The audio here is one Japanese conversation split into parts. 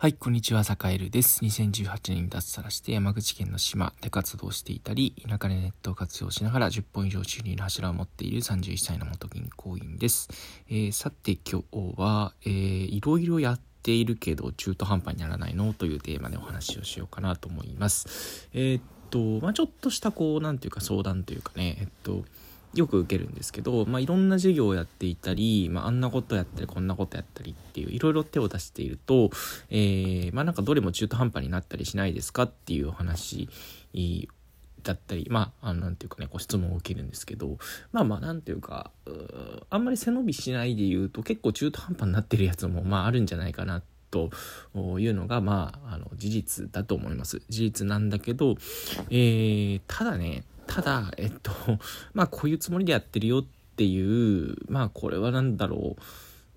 はい、こんにちは、坂井です。2018年に脱サラして山口県の島で活動していたり、田舎でネットを活用しながら10本以上収入の柱を持っている31歳の元銀行員です。えー、さて今日は、えー、いろいろやっているけど中途半端にならないの？というテーマでお話をしようかなと思います。えー、っと、まあ、ちょっとしたこう、なんていうか相談というかね、えっと、よく受けるんですけど、まあ、いろんな授業をやっていたり、まあ、あんなことやったりこんなことやったりっていういろいろ手を出していると、えー、まあなんかどれも中途半端になったりしないですかっていう話だったり、まあ、あのなんていうかね、ご質問を受けるんですけど、まあまあ、なんていうか、あんまり背伸びしないで言うと結構中途半端になってるやつも、まああるんじゃないかなというのが、まあ、あの事実だと思います。事実なんだけど、えー、ただね、ただ、えっと、まあ、こういうつもりでやってるよっていう、まあ、これは何だろ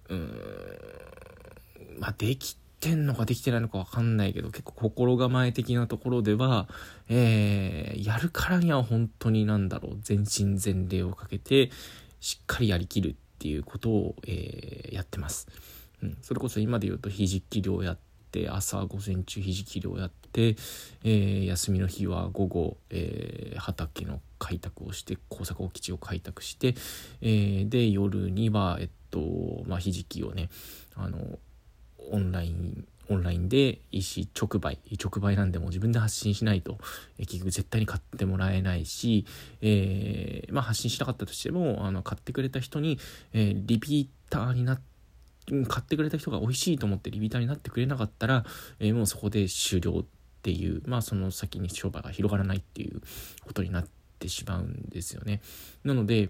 う、うーん、まあ、できてんのかできてないのかわかんないけど、結構心構え的なところでは、えー、やるからには本当になんだろう、全身全霊をかけて、しっかりやりきるっていうことを、えー、やってます。うん、それこそ今で言うと、ひじき漁やって、朝午前中ひじき漁やっ、て、えー、休みの日は午後、えー、畑の開拓をして工作基地を開拓して、えー、で夜にはえっとまあひじきをねあのオンラインオンラインで石直売直売なんでも自分で発信しないと、結局絶対に買ってもらえないし、えー、まあ、発信しなかったとしてもあの買ってくれた人に、え、リピーターになって買ってくれた人が美味しいと思ってリピーターになってくれなかったら、えー、もうそこで終了っていうまあその先に商売が広がらないっていうことになってしまうんですよね。なので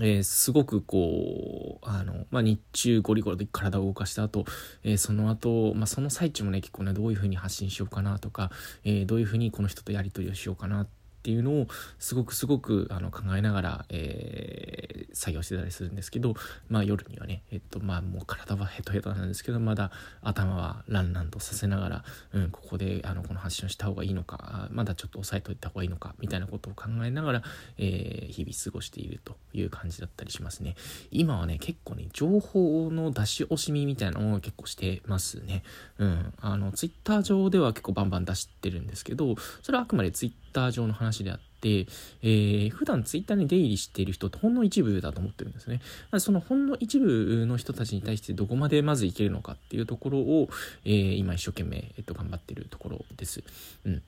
えー、すごくこう、あの、まあ、日中ゴリゴリで体を動かした後、えー、その後、まあ、その最中もね、結構ね、どういうふうに発信しようかなとか、えー、どういうふうにこの人とやり取りをしようかなっていうのをすごくすごくあの考えながら、えー、作業してたりするんですけど、まあ夜にはね、えっとまあもう体はヘトヘトなんですけど、まだ頭はランランとさせながら、うん、ここであのこの発信をした方がいいのか、まだちょっと押さえといた方がいいのか、みたいなことを考えながら、えー、日々過ごしているという感じだったりしますね。今はね、結構ね、情報の出し惜しみみたいなのを結構してますね。うん。あの、ツイッター上では結構バンバン出してるんですけど、それはあくまでツイッター上の話であって、えー、普段ツイッターに出入りしている人ってほんの一部だと思ってるんですね。そのほんの一部の人たちに対してどこまでまずいけるのかっていうところを、えー、今一生懸命、えっと、頑張ってるところです。うん。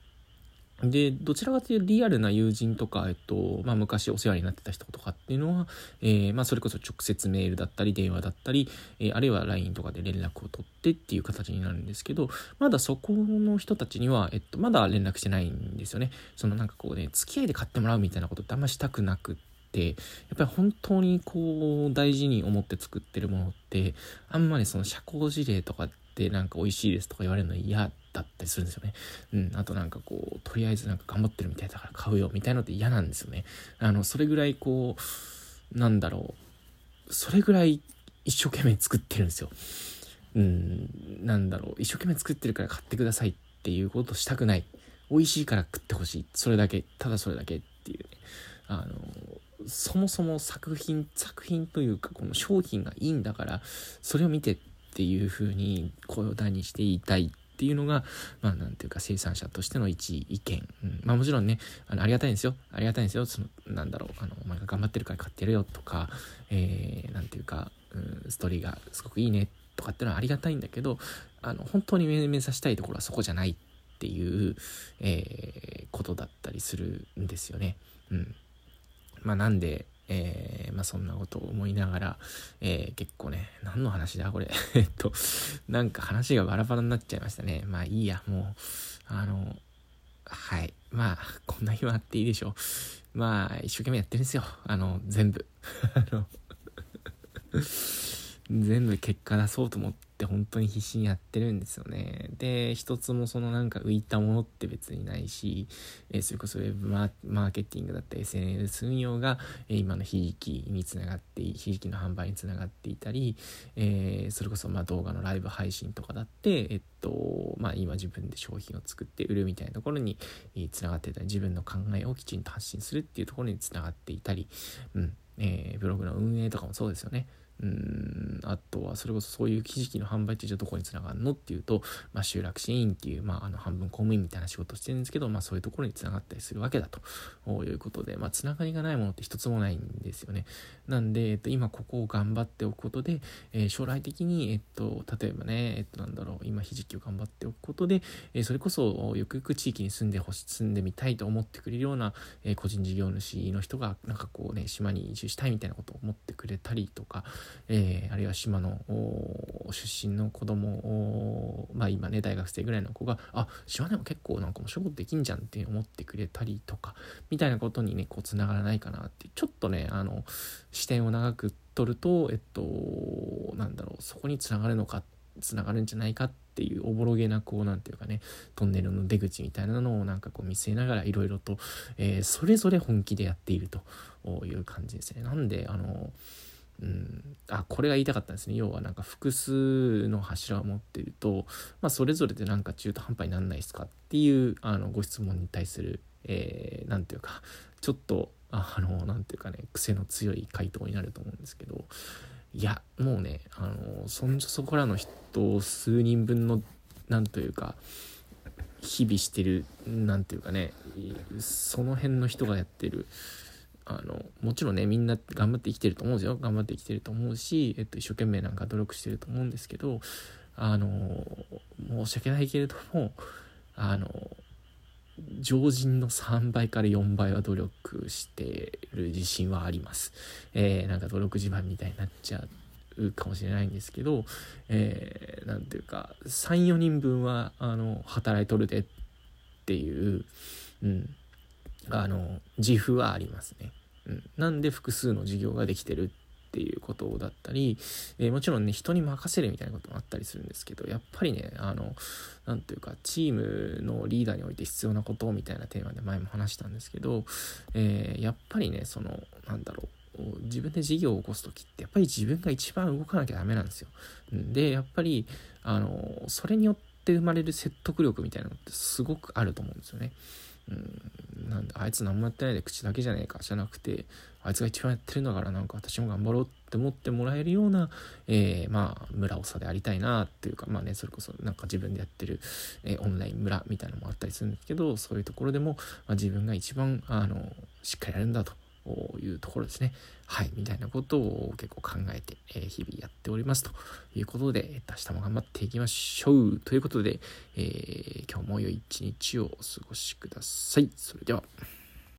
で、どちらかというとリアルな友人とか、えっと、まあ、昔お世話になってた人とかっていうのは、えー、まあ、それこそ直接メールだったり、電話だったり、えー、あるいは LINE とかで連絡を取ってっていう形になるんですけど、まだそこの人たちには、えっと、まだ連絡してないんですよね。そのなんかこうね、付き合いで買ってもらうみたいなことってあんましたくなくって、やっぱり本当にこう、大事に思って作ってるものって、あんまりその社交辞令とかってなんか美味しいですとか言われるの嫌だったりするんですよね。うん。あとなんかこう、とりあえずなんか頑張ってるみたいだから買うよみたいなのって嫌なんですよね。あの、それぐらいこう、なんだろう。それぐらい一生懸命作ってるんですよ。うん。なんだろう。一生懸命作ってるから買ってくださいっていうことしたくない。美味しいから食ってほしい。それだけ。ただそれだけっていうね。あの、そもそも作品、作品というかこの商品がいいんだから、それを見てっていう風に声を大にして言いたいっていうのが、まあ、なんていうか生産者としての一意見。うん、まあもちろんね、あのありがたいんですよ。ありがたいんですよ。その、なんだろう、あの、お前が頑張ってるから買ってるよとか、えー、なんていうか、うん、ストーリーがすごくいいねとかっていうのはありがたいんだけど、あの、本当に目指したいところはそこじゃないっていう、えー、ことだったりするんですよね。うん。まあなんで、えー、まあそんなことを思いながら、えー、結構ね、何の話だこれ。えっと、なんか話がバラバラになっちゃいましたね。まあいいや、もう、あの、はい。まあ、こんな日はあっていいでしょう。まあ、一生懸命やってるんですよ。あの、全部。あの全部結果出そうと思って本当に必死にやってるんですよね。で、一つもそのなんか浮いたものって別にないし、えそれこそウェブマーケティングだったり SNS 運用が、え今のひじきにつながってひじきの販売につながっていたり、えー、それこそまあ動画のライブ配信とかだって、えっと、まあ今自分で商品を作って売るみたいなところにつながってたり、自分の考えをきちんと発信するっていうところにつながっていたり、うん、えー、ブログの運営とかもそうですよね。うんあとはそれこそそういうひじきの販売ってじゃあどこにつながるのっていうと、まあ、集落支援っていう、まあ、あの半分公務員みたいな仕事をしてるんですけど、まあ、そういうところにつながったりするわけだということで、まあ、つながりがないものって一つもないんですよね。なんで、えっと、今ここを頑張っておくことで、えー、将来的に、えっと、例えばね、えっと、なんだろう今ひじきを頑張っておくことで、えー、それこそゆくゆく地域に住んでほし住んでみたいと思ってくれるような、えー、個人事業主の人がなんかこうね島に移住したいみたいなことを思ってくれたりとか、えー、あるいは島の出身の子供まあ今ね大学生ぐらいの子があ島でも結構なんか面白いことできんじゃんって思ってくれたりとかみたいなことにねこうつながらないかなってちょっとねあの視点を長く取るとえっとなんだろうそこにつながるのかつながるんじゃないかっていうおぼろげなこうなんていうかねトンネルの出口みたいなのをなんかこう見据えながらいろいろと、えー、それぞれ本気でやっているという感じですね。なんであのうん、あこれが言いたかったんですね。要はなんか複数の柱を持ってると、まあ、それぞれでなんか中途半端になんないですかっていうあのご質問に対する何、えー、て言うかちょっとあの何て言うかね癖の強い回答になると思うんですけどいやもうねあのそんじょそこらの人数人分の何というか日々してる何ていうかねその辺の人がやってるあのもちろんねみんな頑張って生きてると思うんですよ頑張って生きてると思うし、えっと、一生懸命なんか努力してると思うんですけどあの申し訳ないけれどもあの常人の3倍から4倍は努力してる自信はあります。えー、なんか努力自慢みたいになっちゃうかもしれないんですけど、えー、ていうか、3、4人分は、あの、働いとるでっていう、うん、あの、自負はありますね。なんで複数の事業ができてるっていうことだったり、えー、もちろんね人に任せるみたいなこともあったりするんですけどやっぱりねあの何ていうかチームのリーダーにおいて必要なことみたいなテーマで前も話したんですけど、えー、やっぱりねそのなんだろう自分で事業を起こす時ってやっぱり自分が一番動かなきゃダメなんですよ。でやっぱりあのそれによって生まれる説得力みたいなのってすごくあると思うんですよね。うん、なんであいつ何もやってないで口だけじゃねえか。じゃなくてあいつが一番やってるんだからなんか私も頑張ろうって思ってもらえるような、えー、まあ村長でありたいなっていうかまあねそれこそなんか自分でやってる、えー、オンライン村みたいなのもあったりするんですけどそういうところでも、まあ、自分が一番あのしっかりやるんだと。いうところですね。はい、みたいなことを結構考えて、えー、日々やっておりますということで、えー、明日も頑張っていきましょう。ということで、えー、今日も良い一日をお過ごしください。それでは。